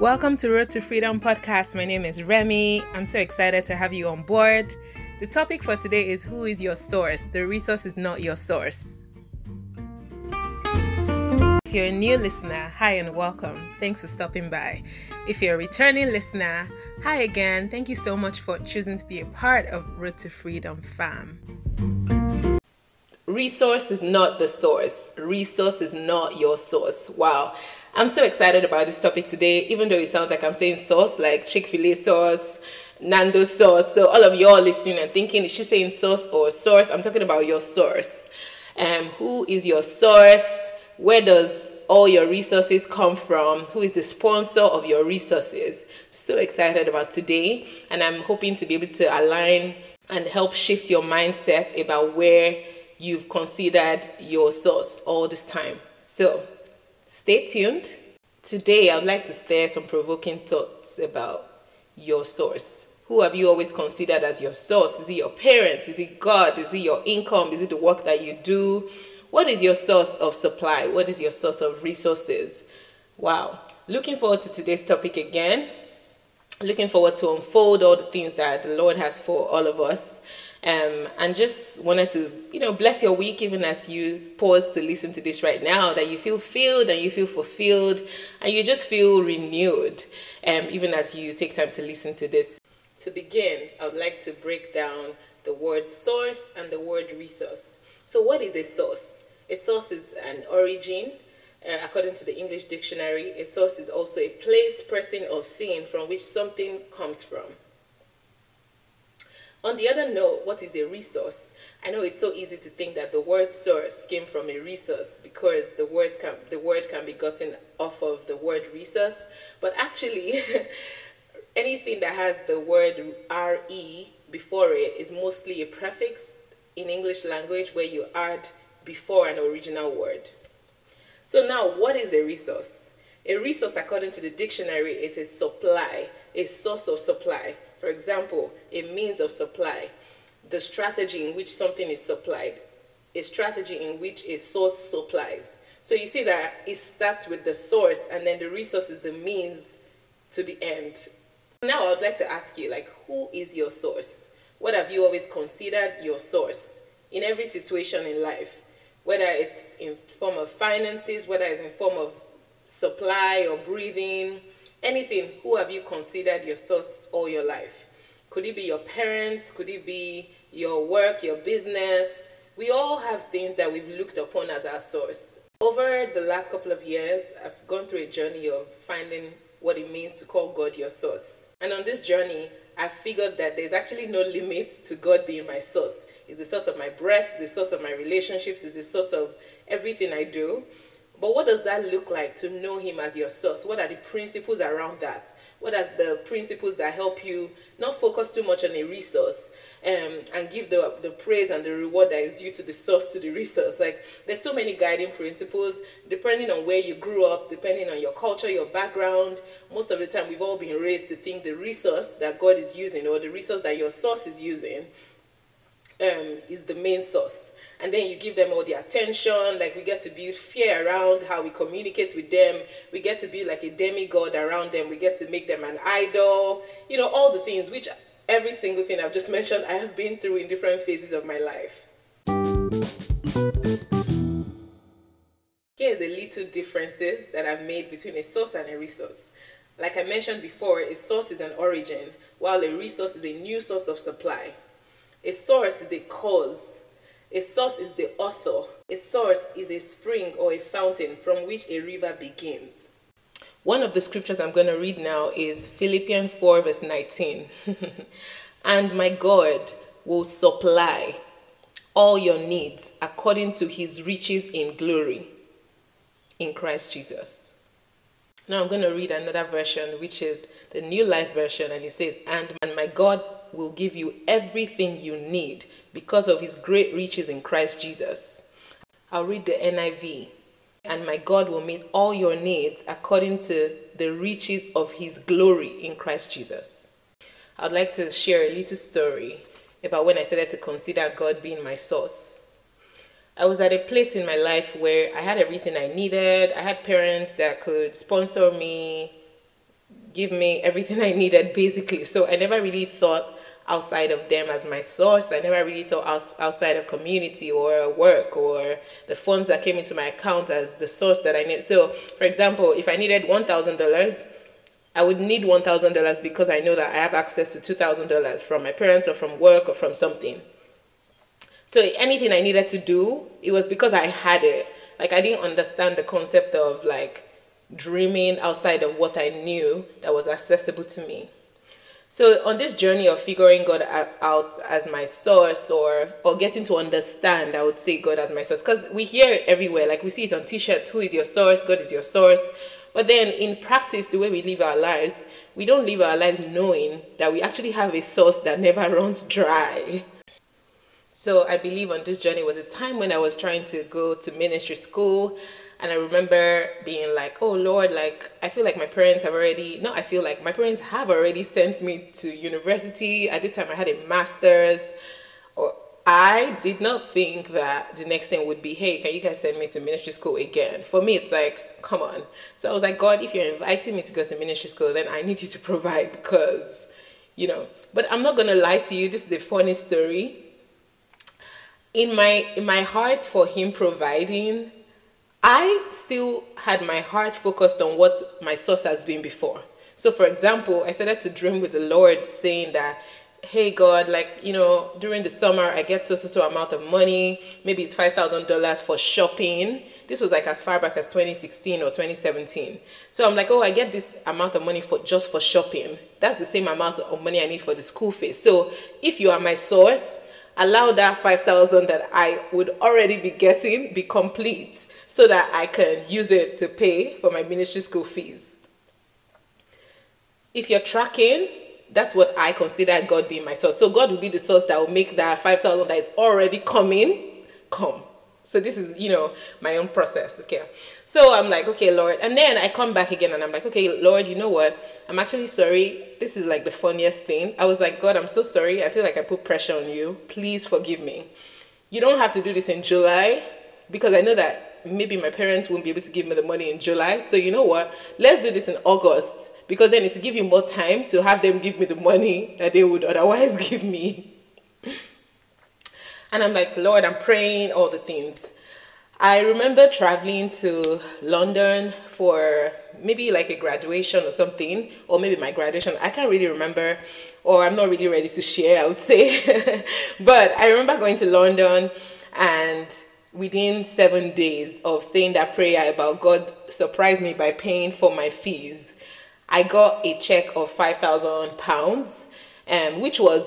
Welcome to Road to Freedom podcast. My name is Remy. I'm so excited to have you on board. The topic for today is Who is your source? The resource is not your source. If you're a new listener, hi and welcome. Thanks for stopping by. If you're a returning listener, hi again. Thank you so much for choosing to be a part of Road to Freedom fam. Resource is not the source. Resource is not your source. Wow. I'm so excited about this topic today, even though it sounds like I'm saying sauce, like Chick fil A sauce, Nando sauce. So, all of y'all listening and thinking, is she saying sauce or source? I'm talking about your source. Um, who is your source? Where does all your resources come from? Who is the sponsor of your resources? So excited about today, and I'm hoping to be able to align and help shift your mindset about where you've considered your source all this time. So, Stay tuned. Today, I'd like to share some provoking thoughts about your source. Who have you always considered as your source? Is it your parents? Is it God? Is it your income? Is it the work that you do? What is your source of supply? What is your source of resources? Wow. Looking forward to today's topic again. Looking forward to unfold all the things that the Lord has for all of us. Um, and just wanted to, you know, bless your week even as you pause to listen to this right now, that you feel filled and you feel fulfilled and you just feel renewed, um, even as you take time to listen to this. To begin, I would like to break down the word source and the word resource. So, what is a source? A source is an origin. Uh, according to the English dictionary, a source is also a place, person, or thing from which something comes from. On the other note, what is a resource? I know it's so easy to think that the word source came from a resource because the word can the word can be gotten off of the word resource, but actually anything that has the word re before it is mostly a prefix in English language where you add before an original word. So now what is a resource? A resource according to the dictionary it is supply, a source of supply for example, a means of supply, the strategy in which something is supplied, a strategy in which a source supplies. So you see that it starts with the source and then the resource is the means to the end. Now I would like to ask you, like, who is your source? What have you always considered your source in every situation in life? Whether it's in form of finances, whether it's in form of supply or breathing, anything, who have you considered your source all your life? Could it be your parents? Could it be your work, your business? We all have things that we've looked upon as our source. Over the last couple of years, I've gone through a journey of finding what it means to call God your source. And on this journey, I figured that there's actually no limit to God being my source. It's the source of my breath, the source of my relationships, it's the source of everything I do. But what does that look like to know Him as your source? What are the principles around that? What are the principles that help you not focus too much on a resource um, and give the, the praise and the reward that is due to the source to the resource? Like, there's so many guiding principles depending on where you grew up, depending on your culture, your background. Most of the time, we've all been raised to think the resource that God is using or the resource that your source is using um, is the main source and then you give them all the attention like we get to build fear around how we communicate with them. We get to be like a demigod around them. We get to make them an idol. You know all the things which every single thing i've just mentioned i have been through in different phases of my life. Here's a little differences that i've made between a source and a resource. Like i mentioned before a source is an origin while a resource is a new source of supply. A source is a cause a source is the author. A source is a spring or a fountain from which a river begins. One of the scriptures I'm going to read now is Philippians 4, verse 19. and my God will supply all your needs according to his riches in glory in Christ Jesus. Now I'm going to read another version, which is the New Life Version, and it says, And, and my God will give you everything you need because of his great riches in Christ Jesus. I'll read the NIV. And my God will meet all your needs according to the riches of his glory in Christ Jesus. I'd like to share a little story about when I started to consider God being my source. I was at a place in my life where I had everything I needed. I had parents that could sponsor me, give me everything I needed basically. So I never really thought outside of them as my source. I never really thought out, outside of community or work or the funds that came into my account as the source that I need. So, for example, if I needed $1,000, I would need $1,000 because I know that I have access to $2,000 from my parents or from work or from something. So anything I needed to do, it was because I had it. Like I didn't understand the concept of like dreaming outside of what I knew that was accessible to me. So on this journey of figuring God out as my source or or getting to understand, I would say God as my source because we hear it everywhere. Like we see it on t-shirts, who is your source? God is your source. But then in practice, the way we live our lives, we don't live our lives knowing that we actually have a source that never runs dry. So I believe on this journey was a time when I was trying to go to ministry school and I remember being like, oh Lord, like I feel like my parents have already, no, I feel like my parents have already sent me to university. At this time I had a master's. Or I did not think that the next thing would be, hey, can you guys send me to ministry school again? For me, it's like, come on. So I was like, God, if you're inviting me to go to ministry school, then I need you to provide because, you know. But I'm not gonna lie to you, this is a funny story. In my in my heart for him providing, I still had my heart focused on what my source has been before. So, for example, I started to dream with the Lord saying that, hey, God, like, you know, during the summer, I get so, so, so amount of money. Maybe it's $5,000 for shopping. This was like as far back as 2016 or 2017. So I'm like, oh, I get this amount of money for just for shopping. That's the same amount of money I need for the school fees. So if you are my source, allow that 5,000 that I would already be getting be complete so that I can use it to pay for my ministry school fees. If you're tracking, that's what I consider God being my source. So God will be the source that will make that 5,000 that is already coming come. So this is, you know, my own process. Okay. So I'm like, okay, Lord. And then I come back again and I'm like, okay, Lord, you know what? I'm actually sorry. This is like the funniest thing. I was like, God, I'm so sorry. I feel like I put pressure on you. Please forgive me. You don't have to do this in July because I know that maybe my parents won't be able to give me the money in July. So you know what? Let's do this in August because then it's to give you more time to have them give me the money that they would otherwise give me. And I'm like, Lord, I'm praying all the things. I remember traveling to London for maybe like a graduation or something, or maybe my graduation. I can't really remember, or I'm not really ready to share, I would say. but I remember going to London and within seven days of saying that prayer about God surprised me by paying for my fees, I got a check of five thousand pounds, and which was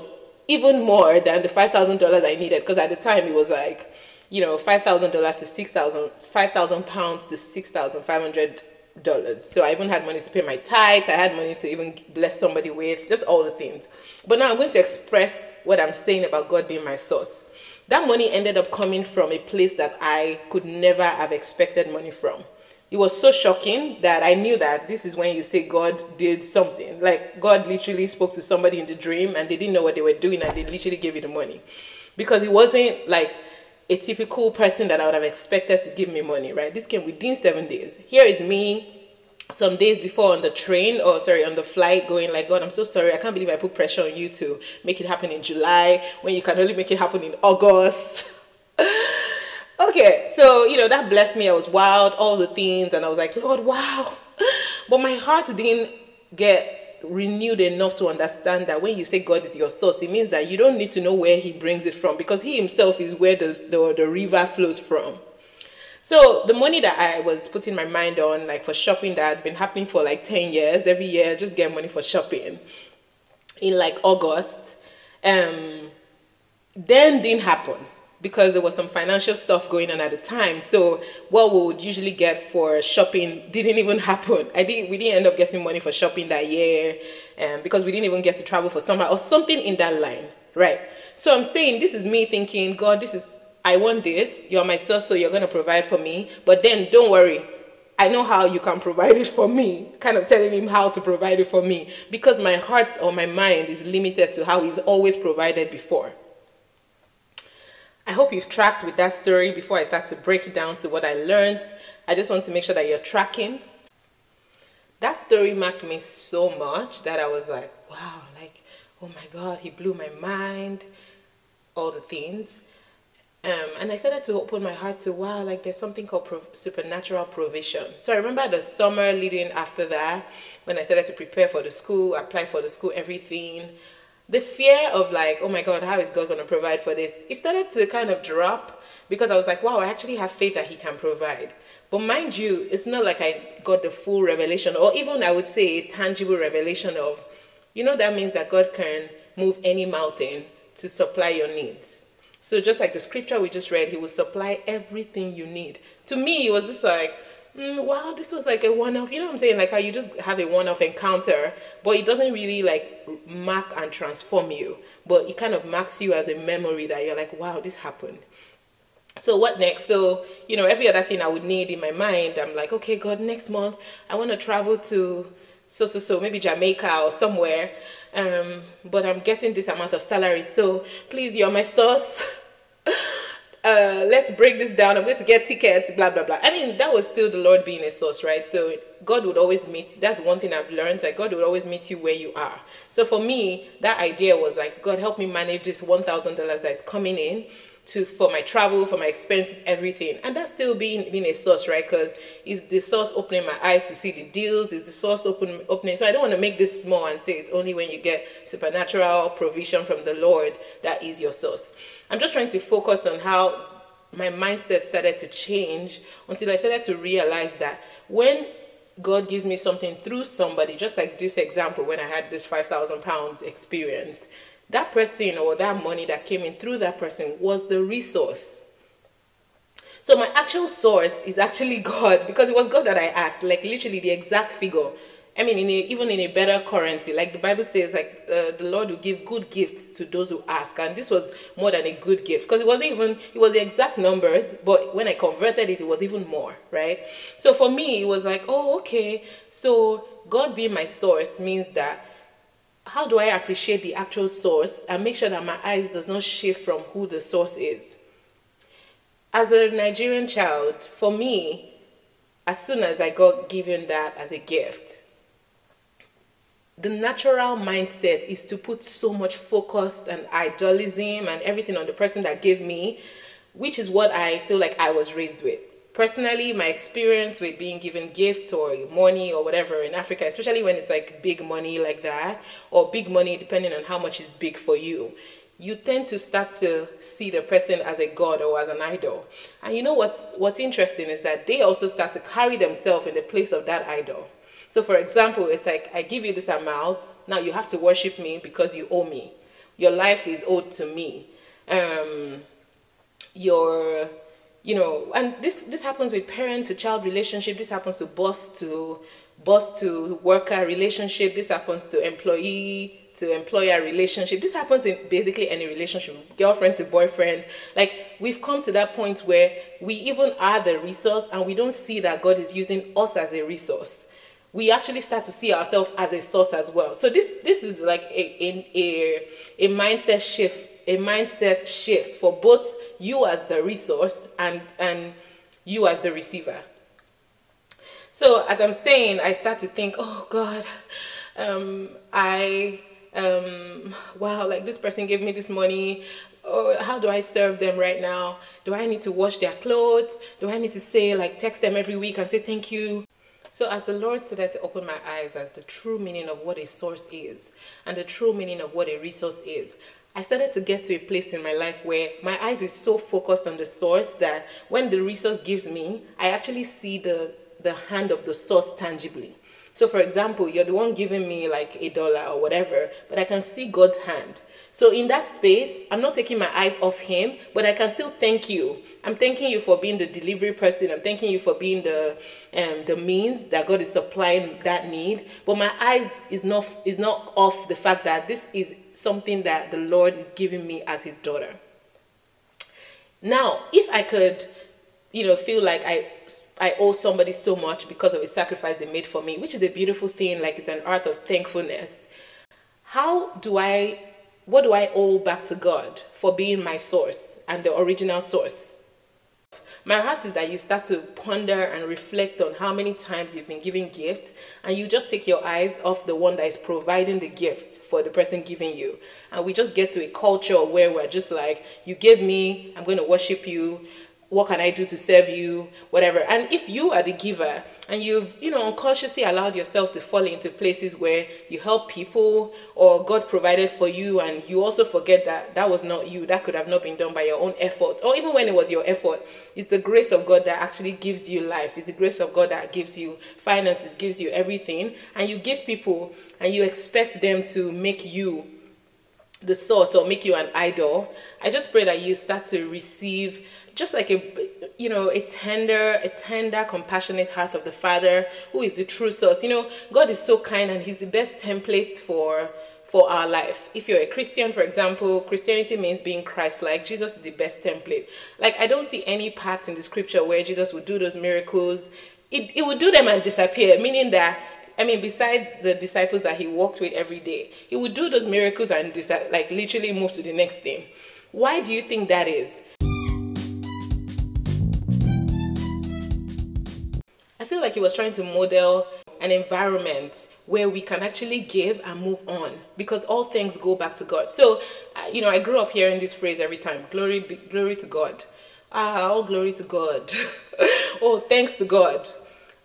even more than the five thousand dollars I needed because at the time it was like, you know, five thousand dollars to six thousand, five thousand pounds to six thousand five hundred dollars. So I even had money to pay my tithe. I had money to even bless somebody with, just all the things. But now I'm going to express what I'm saying about God being my source that money ended up coming from a place that I could never have expected money from. It was so shocking that I knew that this is when you say God did something. Like God literally spoke to somebody in the dream and they didn't know what they were doing and they literally gave you the money. Because it wasn't like a typical person that I would have expected to give me money, right? This came within seven days. Here is me some days before on the train or sorry on the flight going like god i'm so sorry. I can't believe i put pressure on you to make it happen in july when you can only make it happen in august. Okay so you know that blessed me. I was wild all the things and i was like lord wow. But my heart didn't get renewed enough to understand that when you say god is your source it means that you don't need to know where he brings it from because he himself is where the, the, the river flows from so the money that I was putting my mind on, like for shopping, that had been happening for like 10 years, every year, just get money for shopping in like August, um, then didn't happen because there was some financial stuff going on at the time. So what we would usually get for shopping didn't even happen. I didn't. We didn't end up getting money for shopping that year, um, because we didn't even get to travel for summer or something in that line, right? So I'm saying this is me thinking, God, this is I want this, you're my source, so you're going to provide for me. But then don't worry, I know how you can provide it for me. Kind of telling him how to provide it for me. Because my heart or my mind is limited to how he's always provided before. I hope you've tracked with that story before I start to break it down to what I learned. I just want to make sure that you're tracking. that story marked me so much that I was like, wow, like, oh my God, he blew my mind, all the things. Um, and I started to open my heart to wow, like there's something called pro- supernatural provision. So I remember the summer leading after that, when I started to prepare for the school, apply for the school, everything. The fear of like, oh my God, how is God going to provide for this? It started to kind of drop because I was like, wow, I actually have faith that He can provide. But mind you, it's not like I got the full revelation, or even I would say a tangible revelation of, you know, that means that God can move any mountain to supply your needs. So just like the scripture we just read, He will supply everything you need. To me, it was just like, mm, wow, this was like a one-off. You know what I'm saying? Like how you just have a one-off encounter, but it doesn't really like mark and transform you, but it kind of marks you as a memory that you're like, wow, this happened so what next so you know every other thing i would need in my mind i'm like okay god next month i want to travel to so so so maybe jamaica or somewhere. Um, but i'm getting this amount of salary so please you're my source. Uh, let's break this down. I'm going to get tickets blah blah blah. I mean that was still the lord being a source right? So god would always meet that's one thing i've learned that god would always meet you where you are. So for me that idea was like god help me manage this $1000 that's coming in to for my travel, for my expenses, everything. And that's still being being a source, right? Because is the source opening my eyes to see the deals? Is the source open opening? So I don't want to make this small and say it's only when you get supernatural provision from the Lord that is your source. I'm just trying to focus on how my mindset started to change until I started to realize that when God gives me something through somebody, just like this example when I had this five thousand pounds experience, that person or that money that came in through that person was the resource. So my actual source is actually God because it was God that I asked, like literally the exact figure. I mean, in a, even in a better currency, like the Bible says, like uh, the Lord will give good gifts to those who ask, and this was more than a good gift because it wasn't even it was the exact numbers, but when I converted it, it was even more, right? So for me, it was like, oh, okay. So God being my source means that how do I appreciate the actual source and make sure that my eyes does not shift from who the source is? As a Nigerian child, for me, as soon as I got given that as a gift, the natural mindset is to put so much focus and idolism and everything on the person that gave me, which is what I feel like I was raised with personally my experience with being given gifts or money or whatever in africa especially when it's like big money like that or big money depending on how much is big for you you tend to start to see the person as a god or as an idol. And you know what's what's interesting is that they also start to carry themselves in the place of that idol. So for example it's like i give you this amount now you have to worship me because you owe me. Your life is owed to me. Um, your you know, and this this happens with parent to child relationship. This happens to boss to boss to worker relationship. This happens to employee to employer relationship. This happens in basically any relationship, girlfriend to boyfriend. Like we've come to that point where we even are the resource and we don't see that God is using us as a resource. We actually start to see ourselves as a source as well. So this this is like a a, a mindset shift a mindset shift for both you as the resource and, and you as the receiver. So as I'm saying, I start to think, oh God, um, I, um, wow, like this person gave me this money. Oh, how do I serve them right now? Do I need to wash their clothes? Do I need to say, like, text them every week and say thank you? So as the Lord started to open my eyes as the true meaning of what a source is and the true meaning of what a resource is, I started to get to a place in my life where my eyes is so focused on the source that when the resource gives me, I actually see the, the hand of the source tangibly. So, for example, you're the one giving me like a dollar or whatever, but I can see God's hand. So, in that space, I'm not taking my eyes off Him, but I can still thank you. I'm thanking you for being the delivery person. I'm thanking you for being the um, the means that God is supplying that need. But my eyes is not is not off the fact that this is something that the Lord is giving me as his daughter. Now, if I could, you know, feel like I I owe somebody so much because of a sacrifice they made for me, which is a beautiful thing, like it's an art of thankfulness. How do I what do I owe back to God for being my source and the original source? My heart is that you start to ponder and reflect on how many times you've been giving gifts and you just take your eyes off the one that is providing the gift for the person giving you. And we just get to a culture where we're just like, you gave me, I'm going to worship you what can I do to serve you, whatever. And if you are the giver and you've, you know, unconsciously allowed yourself to fall into places where you help people or God provided for you and you also forget that that was not you, that could have not been done by your own effort, or even when it was your effort, it's the grace of God that actually gives you life. It's the grace of God that gives you finances, gives you everything. And you give people and you expect them to make you the source or make you an idol. I just pray that you start to receive just like a you know a tender a tender compassionate heart of the father who is the true source. You know god is so kind and he's the best template for for our life. If you're a christian for example christianity means being christ-like. Jesus is the best template. Like i don't see any part in the scripture where jesus would do those miracles. It, it would do them and disappear meaning that I mean, besides the disciples that he walked with every day, he would do those miracles and like literally move to the next thing. Why do you think that is? Like he was trying to model an environment where we can actually give and move on because all things go back to God. So, you know, I grew up hearing this phrase every time glory, be, glory to God. Ah, all glory to God. oh, thanks to God.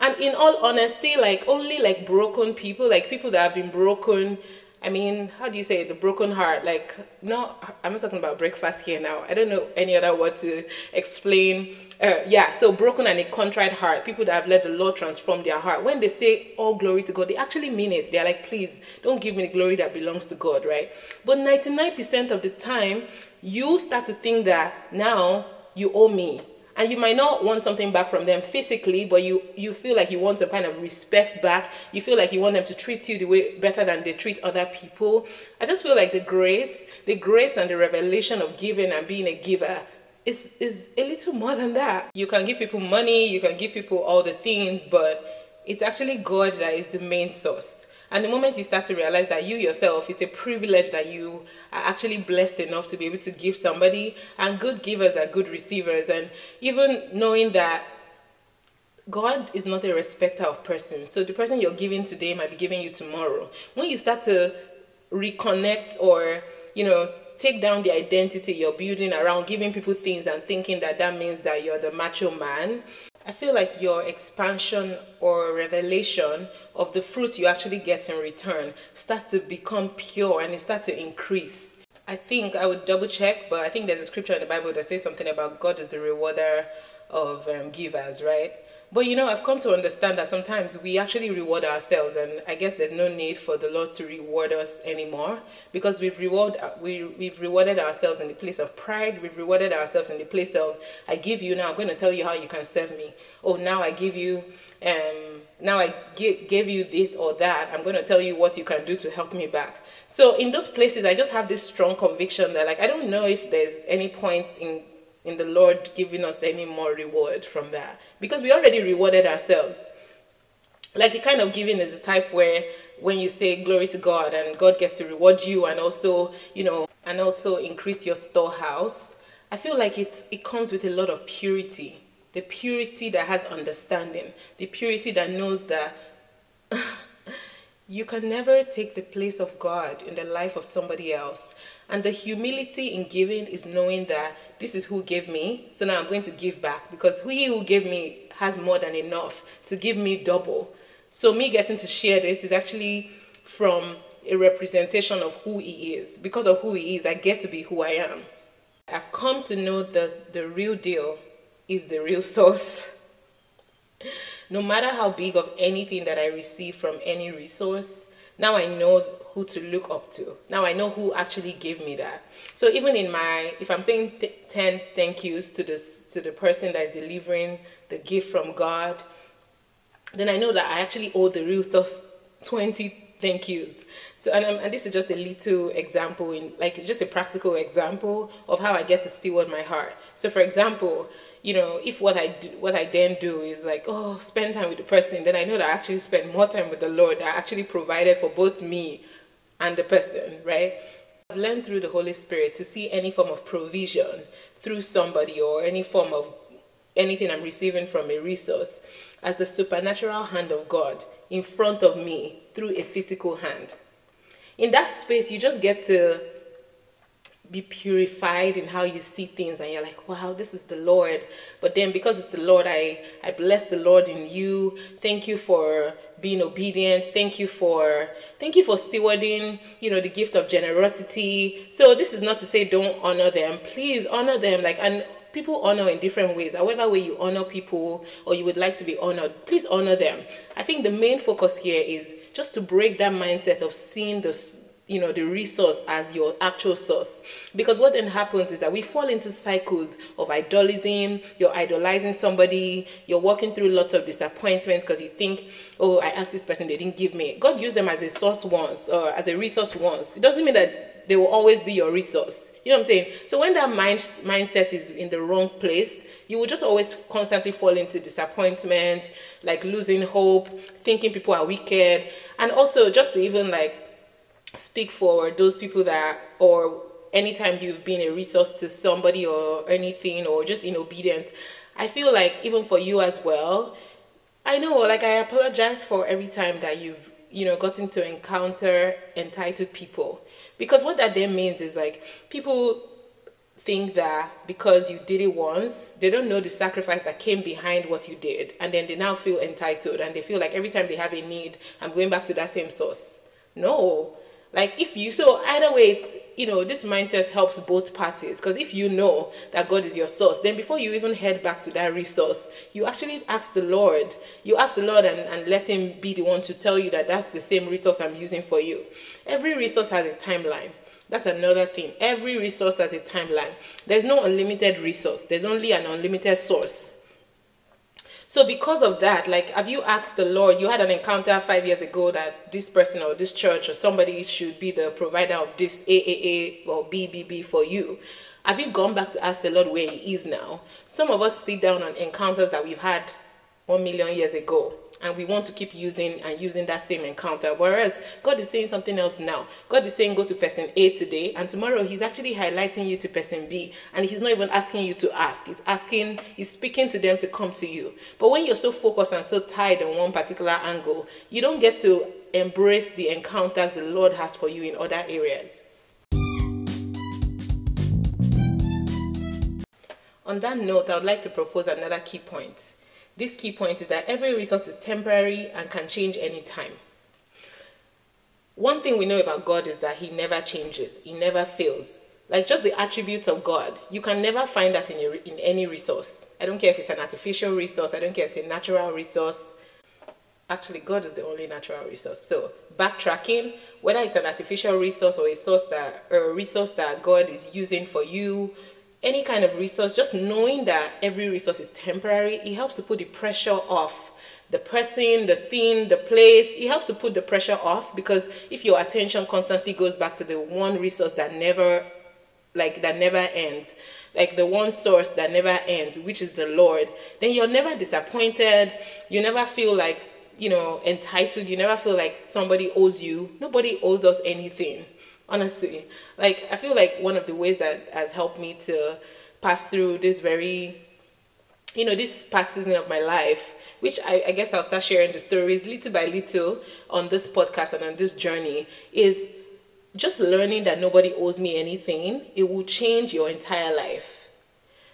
And in all honesty, like only like broken people, like people that have been broken. I mean, how do you say it? the broken heart? Like, no, I'm not talking about breakfast here now. I don't know any other word to explain uh, yeah, so broken and a contrite heart, people that have let the Lord transform their heart. When they say all glory to God, they actually mean it. They're like, please don't give me the glory that belongs to God, right? But 99% of the time, you start to think that now you owe me. And you might not want something back from them physically, but you, you feel like you want some kind of respect back. You feel like you want them to treat you the way better than they treat other people. I just feel like the grace, the grace and the revelation of giving and being a giver is is a little more than that. You can give people money, you can give people all the things, but it's actually God that is the main source. And the moment you start to realize that you yourself, it's a privilege that you are actually blessed enough to be able to give somebody, and good givers are good receivers. And even knowing that God is not a respecter of persons. So the person you're giving today might be giving you tomorrow. When you start to reconnect or, you know, take down the identity you're building around giving people things and thinking that that means that you're the macho man. I feel like your expansion or revelation of the fruit you actually get in return starts to become pure and it starts to increase. I think I would double check, but I think there's a scripture in the Bible that says something about God is the rewarder of um, givers, right? But you know, I've come to understand that sometimes we actually reward ourselves, and I guess there's no need for the Lord to reward us anymore because we've reward we we've rewarded ourselves in the place of pride. We've rewarded ourselves in the place of I give you now. I'm going to tell you how you can serve me. Oh, now I give you. Um, now I give you this or that. I'm going to tell you what you can do to help me back. So in those places, I just have this strong conviction that like I don't know if there's any point in in the Lord giving us any more reward from that because we already rewarded ourselves. Like the kind of giving is the type where when you say glory to God and God gets to reward you and also, you know, and also increase your storehouse, I feel like it it comes with a lot of purity. The purity that has understanding, the purity that knows that you can never take the place of God in the life of somebody else. And the humility in giving is knowing that this is who gave me, so now I'm going to give back because he who gave me has more than enough to give me double. So me getting to share this is actually from a representation of who he is. Because of who he is, I get to be who I am. I've come to know that the real deal is the real source. no matter how big of anything that I receive from any resource, now I know who to look up to. Now I know who actually gave me that. So even in my, if I'm saying th 10 thank yous to this to the person that is delivering the gift from God, then I know that I actually owe the real source 20 thank yous. So and, and this is just a little example in like just a practical example of how I get to steward my heart. So for example, you know, if what I do, what I then do is like, oh, spend time with the person, then I know that I actually spend more time with the Lord. I actually provided for both me and the person, right? I've learned through the Holy Spirit to see any form of provision through somebody or any form of anything I'm receiving from a resource as the supernatural hand of God in front of me through a physical hand. In that space, you just get to be purified in how you see things and you're like wow this is the lord. But then because it's the lord i i bless the lord in you. Thank you for being obedient. Thank you for thank you for stewarding you know the gift of generosity. So this is not to say don't honor them. Please honor them. Like and people honor in different ways. However way you honor people or you would like to be honored please honor them. I think the main focus here is just to break that mindset of seeing the you know the resource as your actual source. Because what then happens is that we fall into cycles of idolism you're idolizing somebody you're walking through lots of disappointments because you think oh i asked this person they didn't give me. God used them as a source once or as a resource once. It doesn't mean that they will always be your resource. You know what i'm saying? So when that mind mindset is in the wrong place you will just always constantly fall into disappointment like losing hope thinking people are wicked. And also just to even like speak for those people that or anytime you've been a resource to somebody or anything or just in obedience i feel like even for you as well i know like i apologize for every time that you've you know gotten to encounter entitled people. Because what that then means is like people think that because you did it once they don't know the sacrifice that came behind what you did. And then they now feel entitled and they feel like every time they have a need i'm going back to that same source. No like if you so either way it's you know this mindset helps both parties. Because if you know that god is your source then before you even head back to that resource you actually ask the lord. You ask the lord and, and let him be the one to tell you that that's the same resource i'm using for you. Every resource has a timeline. That's another thing. Every resource has a timeline. There's no unlimited resource. There's only an unlimited source so because of that, like, have you asked the Lord? You had an encounter five years ago that this person or this church or somebody should be the provider of this AAA or BBB for you. Have you gone back to ask the Lord where He is now? Some of us sit down on encounters that we've had one million years ago and we want to keep using and using that same encounter. Whereas God is saying something else now. God is saying go to person A today, and tomorrow He's actually highlighting you to person B, and He's not even asking you to ask. He's asking, He's speaking to them to come to you. But when you're so focused and so tied on one particular angle, you don't get to embrace the encounters the Lord has for you in other areas. On that note, I would like to propose another key point this key point is that every resource is temporary and can change any time. One thing we know about God is that He never changes, He never fails. Like just the attributes of God, you can never find that in, your, in any resource. I don't care if it's an artificial resource, I don't care if it's a natural resource. Actually, God is the only natural resource. So, backtracking, whether it's an artificial resource or a source that or a resource that God is using for you any kind of resource, just knowing that every resource is temporary, it helps to put the pressure off the person, the thing, the place. It helps to put the pressure off because if your attention constantly goes back to the one resource that never, like, that never ends, like the one source that never ends, which is the Lord, then you're never disappointed. You never feel like, you know, entitled. You never feel like somebody owes you. Nobody owes us anything honestly. Like i feel like one of the ways that has helped me to pass through this very you know this past season of my life which I, I guess i'll start sharing the stories little by little on this podcast and on this journey is just learning that nobody owes me anything. It will change your entire life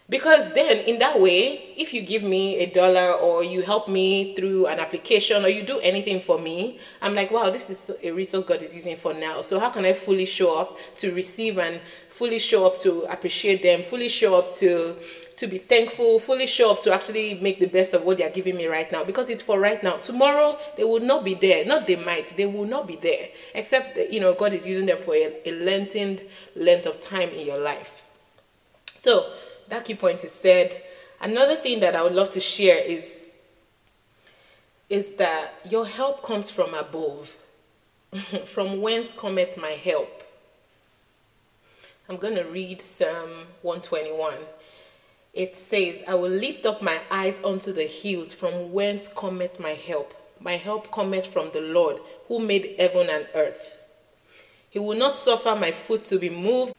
because then in that way if you give me a dollar or you help me through an application or you do anything for me i'm like wow this is a resource god is using for now. So how can i fully show up to receive and fully show up to appreciate them fully show up to to be thankful fully show up to actually make the best of what they are giving me right now? Because it's for right now. Tomorrow they will not be there. Not they might. They will not be there. Except that, you know god is using them for a, a lengthened length of time in your life. So that key point is said. Another thing that I would love to share is is that your help comes from above. from whence cometh my help? I'm going to read Psalm 121. It says, I will lift up my eyes unto the hills, from whence cometh my help. My help cometh from the Lord, who made heaven and earth. He will not suffer my foot to be moved.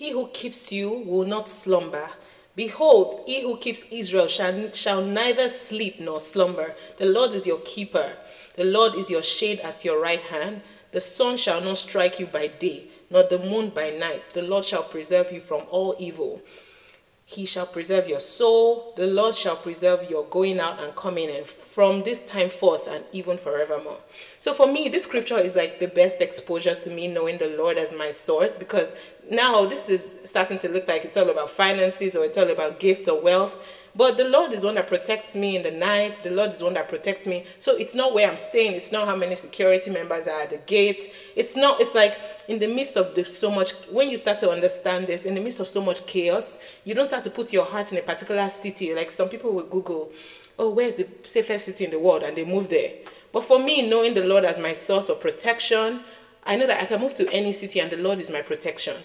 He who keeps you will not slumber. Behold, he who keeps Israel shall, shall neither sleep nor slumber. The Lord is your keeper. The Lord is your shade at your right hand. The sun shall not strike you by day, nor the moon by night. The Lord shall preserve you from all evil. He shall preserve your soul. The Lord shall preserve your going out and coming in from this time forth and even forevermore. So for me, this scripture is like the best exposure to me knowing the Lord as my source because now this is starting to look like it's all about finances or it's all about gifts or wealth. But the Lord is one that protects me in the night. The Lord is one that protects me. So it's not where I'm staying. It's not how many security members are at the gate. It's not, it's like in the midst of the, so much, when you start to understand this, in the midst of so much chaos, you don't start to put your heart in a particular city. Like some people will Google, oh, where's the safest city in the world? And they move there. But for me, knowing the Lord as my source of protection, I know that I can move to any city and the Lord is my protection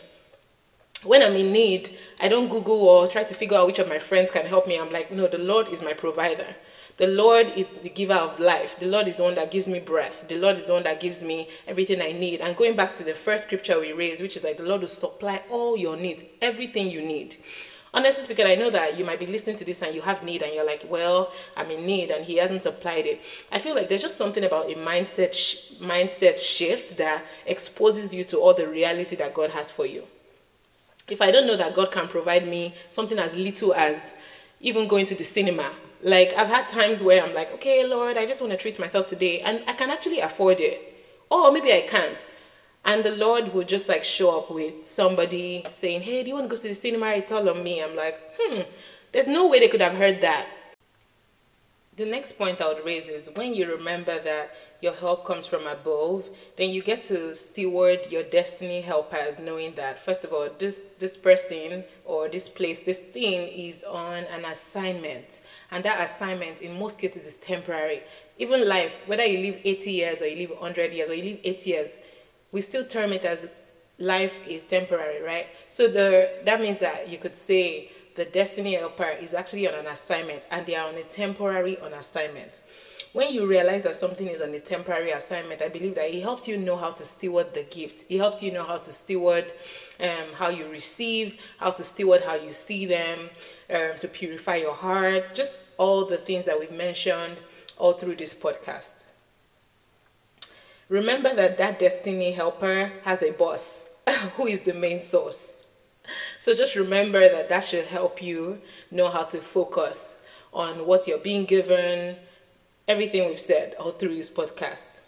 when I'm in need, I don't Google or try to figure out which of my friends can help me. I'm like, no, the Lord is my provider. The Lord is the giver of life. The Lord is the one that gives me breath. The Lord is the one that gives me everything I need. And going back to the first scripture we raised, which is like the Lord will supply all your needs, everything you need. Honestly speaking, I know that you might be listening to this and you have need and you're like, well, I'm in need and he hasn't supplied it. I feel like there's just something about a mindset sh- mindset shift that exposes you to all the reality that God has for you if I don't know that God can provide me something as little as even going to the cinema, like I've had times where I'm like, okay, Lord, I just want to treat myself today, and I can actually afford it, or maybe I can't. And the Lord will just like show up with somebody saying, Hey, do you want to go to the cinema? It's all on me. I'm like, Hmm, there's no way they could have heard that. The next point I would raise is when you remember that your help comes from above, then you get to steward your destiny helpers, knowing that first of all, this this person or this place, this thing is on an assignment, and that assignment in most cases is temporary. Even life, whether you live 80 years or you live 100 years or you live 8 years, we still term it as life is temporary, right? So the that means that you could say the destiny helper is actually on an assignment and they are on a temporary on assignment when you realize that something is on a temporary assignment, I believe that it helps you know how to steward the gift. It helps you know how to steward um, how you receive, how to steward how you see them, um, to purify your heart, just all the things that we've mentioned all through this podcast. Remember that that destiny helper has a boss who is the main source. So just remember that that should help you know how to focus on what you're being given, everything we've said all through this podcast.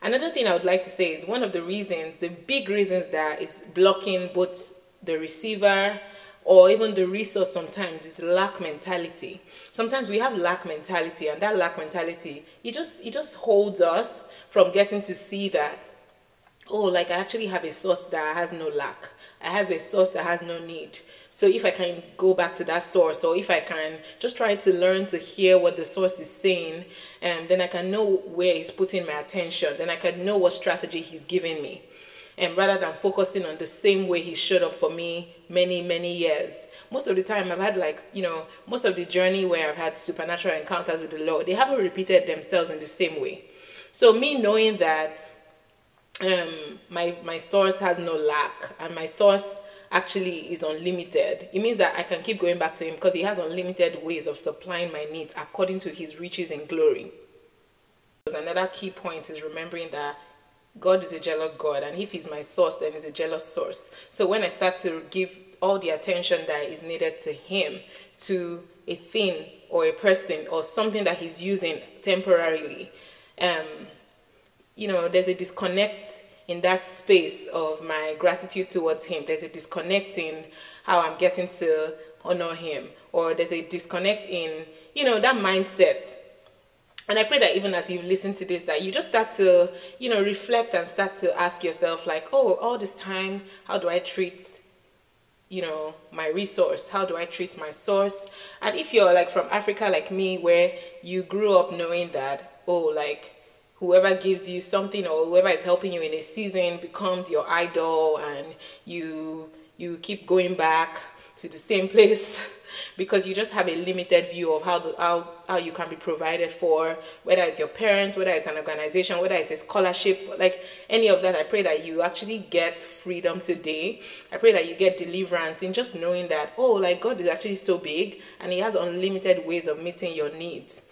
Another thing I would like to say is one of the reasons, the big reasons that is blocking both the receiver or even the resource sometimes is lack mentality. Sometimes we have lack mentality and that lack mentality, it just it just holds us from getting to see that oh like I actually have a source that has no lack. I have a source that has no need. So if I can go back to that source, or if I can just try to learn to hear what the source is saying, um, then I can know where he's putting my attention. Then I can know what strategy he's giving me. And rather than focusing on the same way he showed up for me many, many years. Most of the time I've had like, you know, most of the journey where I've had supernatural encounters with the Lord, they haven't repeated themselves in the same way. So me knowing that um, my my source has no lack and my source actually is unlimited. It means that I can keep going back to him because he has unlimited ways of supplying my needs according to his riches and glory. Another key point is remembering that God is a jealous God, and if He's my source, then He's a jealous source. So when I start to give all the attention that is needed to Him, to a thing or a person or something that He's using temporarily, um, you know, there's a disconnect in that space of my gratitude towards him. There's a disconnect in how i'm getting to honor him. Or there's a disconnect in you know that mindset. And i pray that even as you listen to this that you just start to you know reflect and start to ask yourself like oh all this time how do i treat you know my resource? How do i treat my source? And if you're like from africa like me where you grew up knowing that oh like whoever gives you something or whoever is helping you in a season becomes your idol and you you keep going back to the same place because you just have a limited view of how the, how how you can be provided for, whether it's your parents, whether it's an organization, whether it's a scholarship, like any of that. I pray that you actually get freedom today. I pray that you get deliverance in just knowing that oh, like God is actually so big and He has unlimited ways of meeting your needs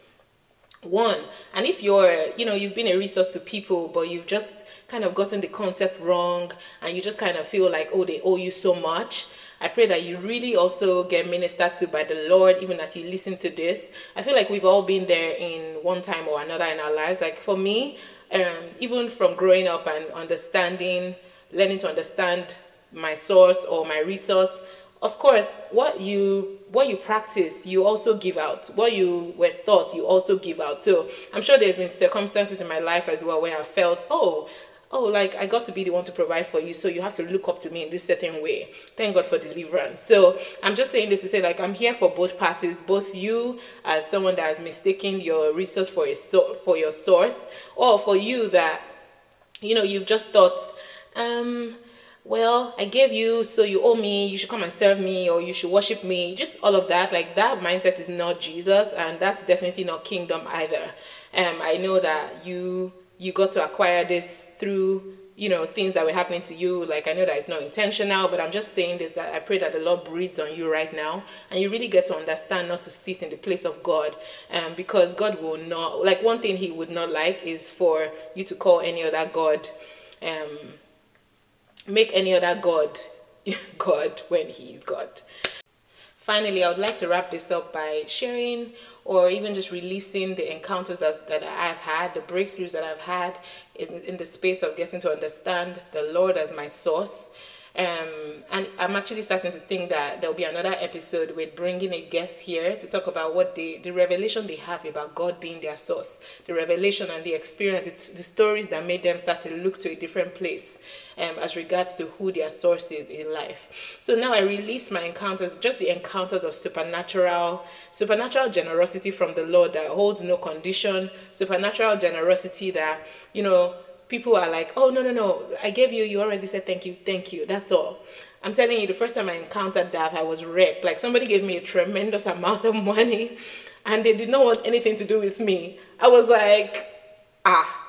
one and if you're you know you've been a resource to people but you've just kind of gotten the concept wrong and you just kind of feel like oh they owe you so much I pray that you really also get ministered to by the Lord, even as you listen to this. I feel like we've all been there in one time or another in our lives. Like for me, um, even from growing up and understanding, learning to understand my source or my resource, of course, what you what you practice, you also give out. What you were taught, you also give out. So I'm sure there's been circumstances in my life as well where I felt, oh, oh, like I got to be the one to provide for you, so you have to look up to me in this certain way. Thank God for deliverance. So I'm just saying this to say, like, I'm here for both parties, both you as someone that has mistaken your resource for a so- for your source, or for you that, you know, you've just thought, um, well, I gave you, so you owe me, you should come and serve me, or you should worship me. Just all of that. Like that mindset is not Jesus, and that's definitely not kingdom either. Um, I know that you you got to acquire this through you know things that were happening to you like i know that it's not intentional but i'm just saying this that i pray that the lord breathes on you right now and you really get to understand not to sit in the place of god um, because god will not like one thing he would not like is for you to call any other god um, make any other god god when he is god finally i would like to wrap this up by sharing or even just releasing the encounters that, that I've had, the breakthroughs that I've had in, in the space of getting to understand the Lord as my source. Um, and I'm actually starting to think that there'll be another episode with bringing a guest here to talk about what they, the revelation they have about God being their source, the revelation and the experience, the, the stories that made them start to look to a different place um, as regards to who their source is in life. So now I release my encounters, just the encounters of supernatural, supernatural generosity from the Lord that holds no condition, supernatural generosity that, you know, people are like, oh, no, no, no, I gave you, you already said thank you, thank you, that's all. I'm telling you, the first time I encountered that, I was wrecked. Like somebody gave me a tremendous amount of money and they did not want anything to do with me. I was like, ah,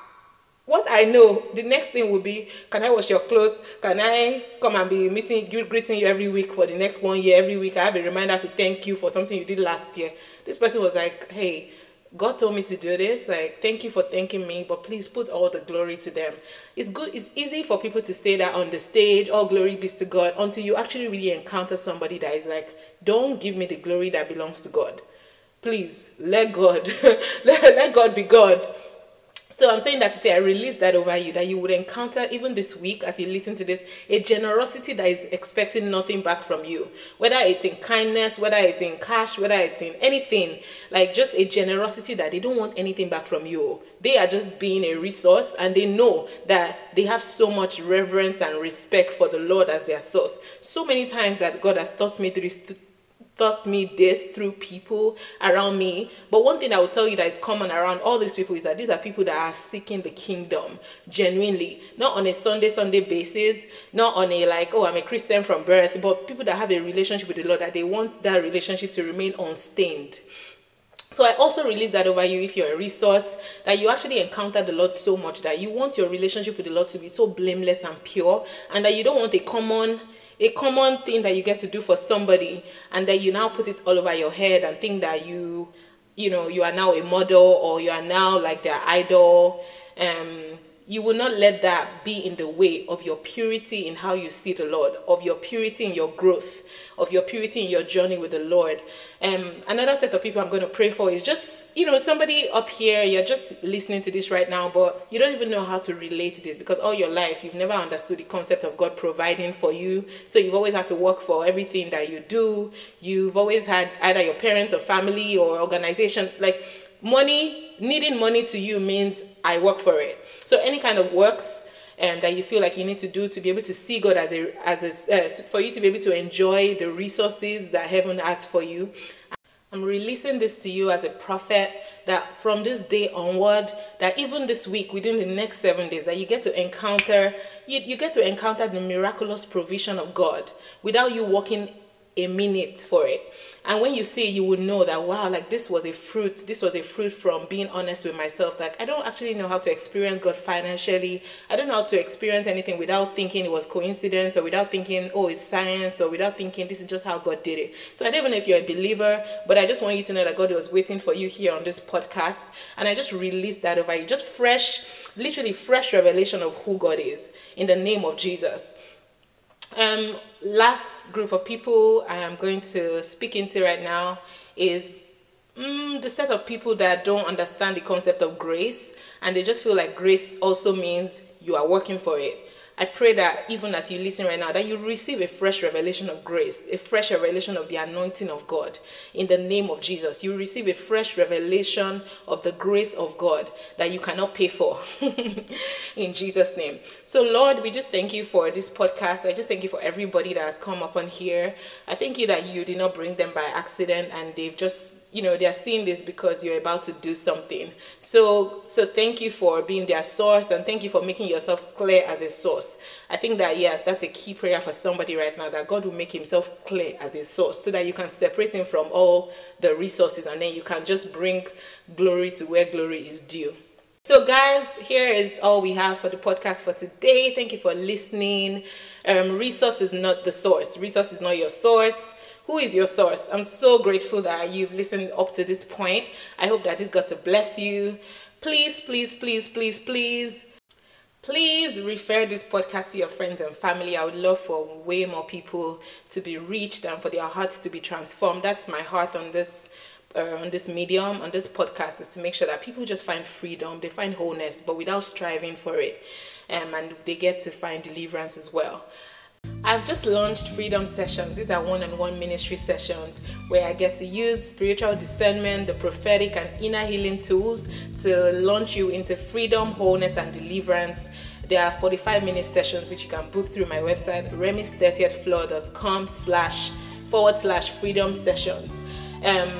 what I know, the next thing will be, can I wash your clothes? Can I come and be meeting, greeting you every week for the next one year? Every week I have a reminder to thank you for something you did last year. This person was like, hey, God told me to do this. Like, thank you for thanking me, but please put all the glory to them. It's good. It's easy for people to say that on the stage, all glory be to God, until you actually really encounter somebody that is like, don't give me the glory that belongs to God. Please let God, let, let God be God so I'm saying that to say, I release that over you, that you would encounter even this week as you listen to this, a generosity that is expecting nothing back from you. Whether it's in kindness, whether it's in cash, whether it's in anything, like just a generosity that they don't want anything back from you. They are just being a resource and they know that they have so much reverence and respect for the Lord as their source. So many times that God has taught me through taught me this through people around me. But one thing I will tell you that is common around all these people is that these are people that are seeking the kingdom genuinely, not on a Sunday Sunday basis, not on a like, oh, I'm a Christian from birth, but people that have a relationship with the Lord that they want that relationship to remain unstained. So I also release that over you if you're a resource, that you actually encounter the Lord so much that you want your relationship with the Lord to be so blameless and pure, and that you don't want a common a common thing that you get to do for somebody and then you now put it all over your head and think that you you know you are now a model or you are now like their idol um you will not let that be in the way of your purity in how you see the Lord, of your purity in your growth, of your purity in your journey with the Lord. Um, another set of people I'm going to pray for is just, you know, somebody up here, you're just listening to this right now, but you don't even know how to relate to this because all your life you've never understood the concept of God providing for you. So you've always had to work for everything that you do. You've always had either your parents or family or organization. Like money, needing money to you means I work for it so any kind of works um, that you feel like you need to do to be able to see God as a as a uh, to, for you to be able to enjoy the resources that heaven has for you. I'm releasing this to you as a prophet that from this day onward, that even this week, within the next seven days, that you get to encounter, you, you get to encounter the miraculous provision of God without you walking a minute for it and when you see it, you will know that wow like this was a fruit this was a fruit from being honest with myself. Like i don't actually know how to experience god financially. I don't know how to experience anything without thinking it was coincidence or without thinking oh it's science or without thinking this is just how god did it. So i don't even know if you're a believer but i just want you to know that god was waiting for you here on this podcast. And i just released that over you. Just fresh literally fresh revelation of who god is in the name of jesus um, last group of people I am going to speak into right now is mm, the set of people that don't understand the concept of grace and they just feel like grace also means you are working for it. I pray that even as you listen right now, that you receive a fresh revelation of grace, a fresh revelation of the anointing of God in the name of Jesus. You receive a fresh revelation of the grace of God that you cannot pay for in Jesus' name. So, Lord, we just thank you for this podcast. I just thank you for everybody that has come up on here. I thank you that you did not bring them by accident and they've just you know they're seeing this because you're about to do something. So so thank you for being their source and thank you for making yourself clear as a source. I think that yes that's a key prayer for somebody right now that god will make himself clear as a source so that you can separate him from all the resources and then you can just bring glory to where glory is due. So guys here is all we have for the podcast for today. Thank you for listening. Um, resource is not the source. Resource is not your source who is your source? I'm so grateful that you've listened up to this point. I hope that this got to bless you. Please, please, please, please, please, please refer this podcast to your friends and family. I would love for way more people to be reached and for their hearts to be transformed. That's my heart on this uh, on this medium, on this podcast, is to make sure that people just find freedom, they find wholeness, but without striving for it, um, and they get to find deliverance as well. I've just launched Freedom Sessions. These are one on one ministry sessions where I get to use spiritual discernment, the prophetic, and inner healing tools to launch you into freedom, wholeness, and deliverance. There are 45 minute sessions which you can book through my website, remis30thfloor.com slash forward slash freedom sessions. Um,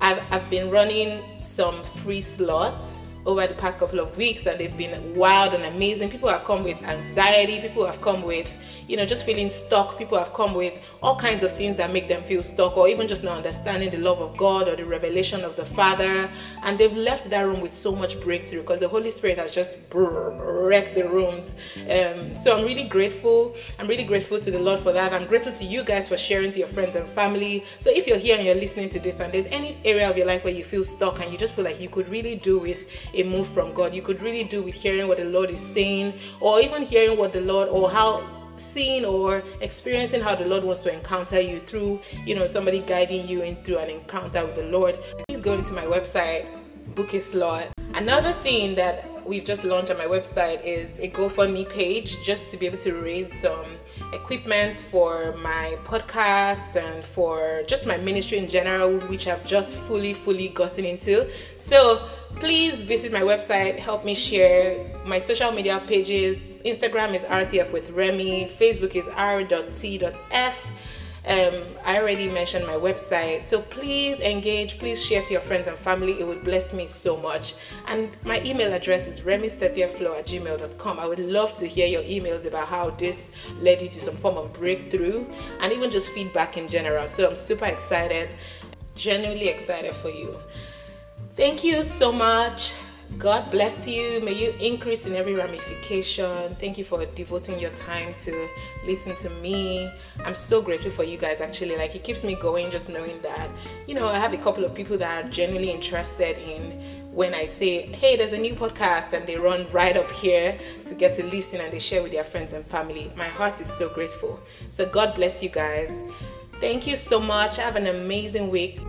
I've, I've been running some free slots over the past couple of weeks and they've been wild and amazing. People have come with anxiety, people have come with you know, just feeling stuck. People have come with all kinds of things that make them feel stuck, or even just not understanding the love of God or the revelation of the Father. And they've left that room with so much breakthrough because the Holy Spirit has just wrecked the rooms. Um, so I'm really grateful. I'm really grateful to the Lord for that. I'm grateful to you guys for sharing to your friends and family. So if you're here and you're listening to this, and there's any area of your life where you feel stuck and you just feel like you could really do with a move from God, you could really do with hearing what the Lord is saying, or even hearing what the Lord or how seeing or experiencing how the Lord wants to encounter you through, you know, somebody guiding you into an encounter with the Lord, please go into my website, book a slot. Another thing that we've just launched on my website is a GoFundMe page just to be able to raise some equipment for my podcast and for just my ministry in general, which I've just fully, fully gotten into. So please visit my website, help me share my social media pages. Instagram is RTF with Remy, Facebook is r.t.f. Um, I already mentioned my website, so please engage, please share to your friends and family. It would bless me so much. And my email address is remis30flow at gmail.com. I would love to hear your emails about how this led you to some form of breakthrough and even just feedback in general. So I'm super excited, genuinely excited for you. Thank you so much. God bless you. May you increase in every ramification. Thank you for devoting your time to listen to me. I'm so grateful for you guys actually. Like it keeps me going just knowing that, you know, I have a couple of people that are genuinely interested in when I say, hey, there's a new podcast, and they run right up here to get to listen and they share with their friends and family. My heart is so grateful. So God bless you guys. Thank you so much. Have an amazing week.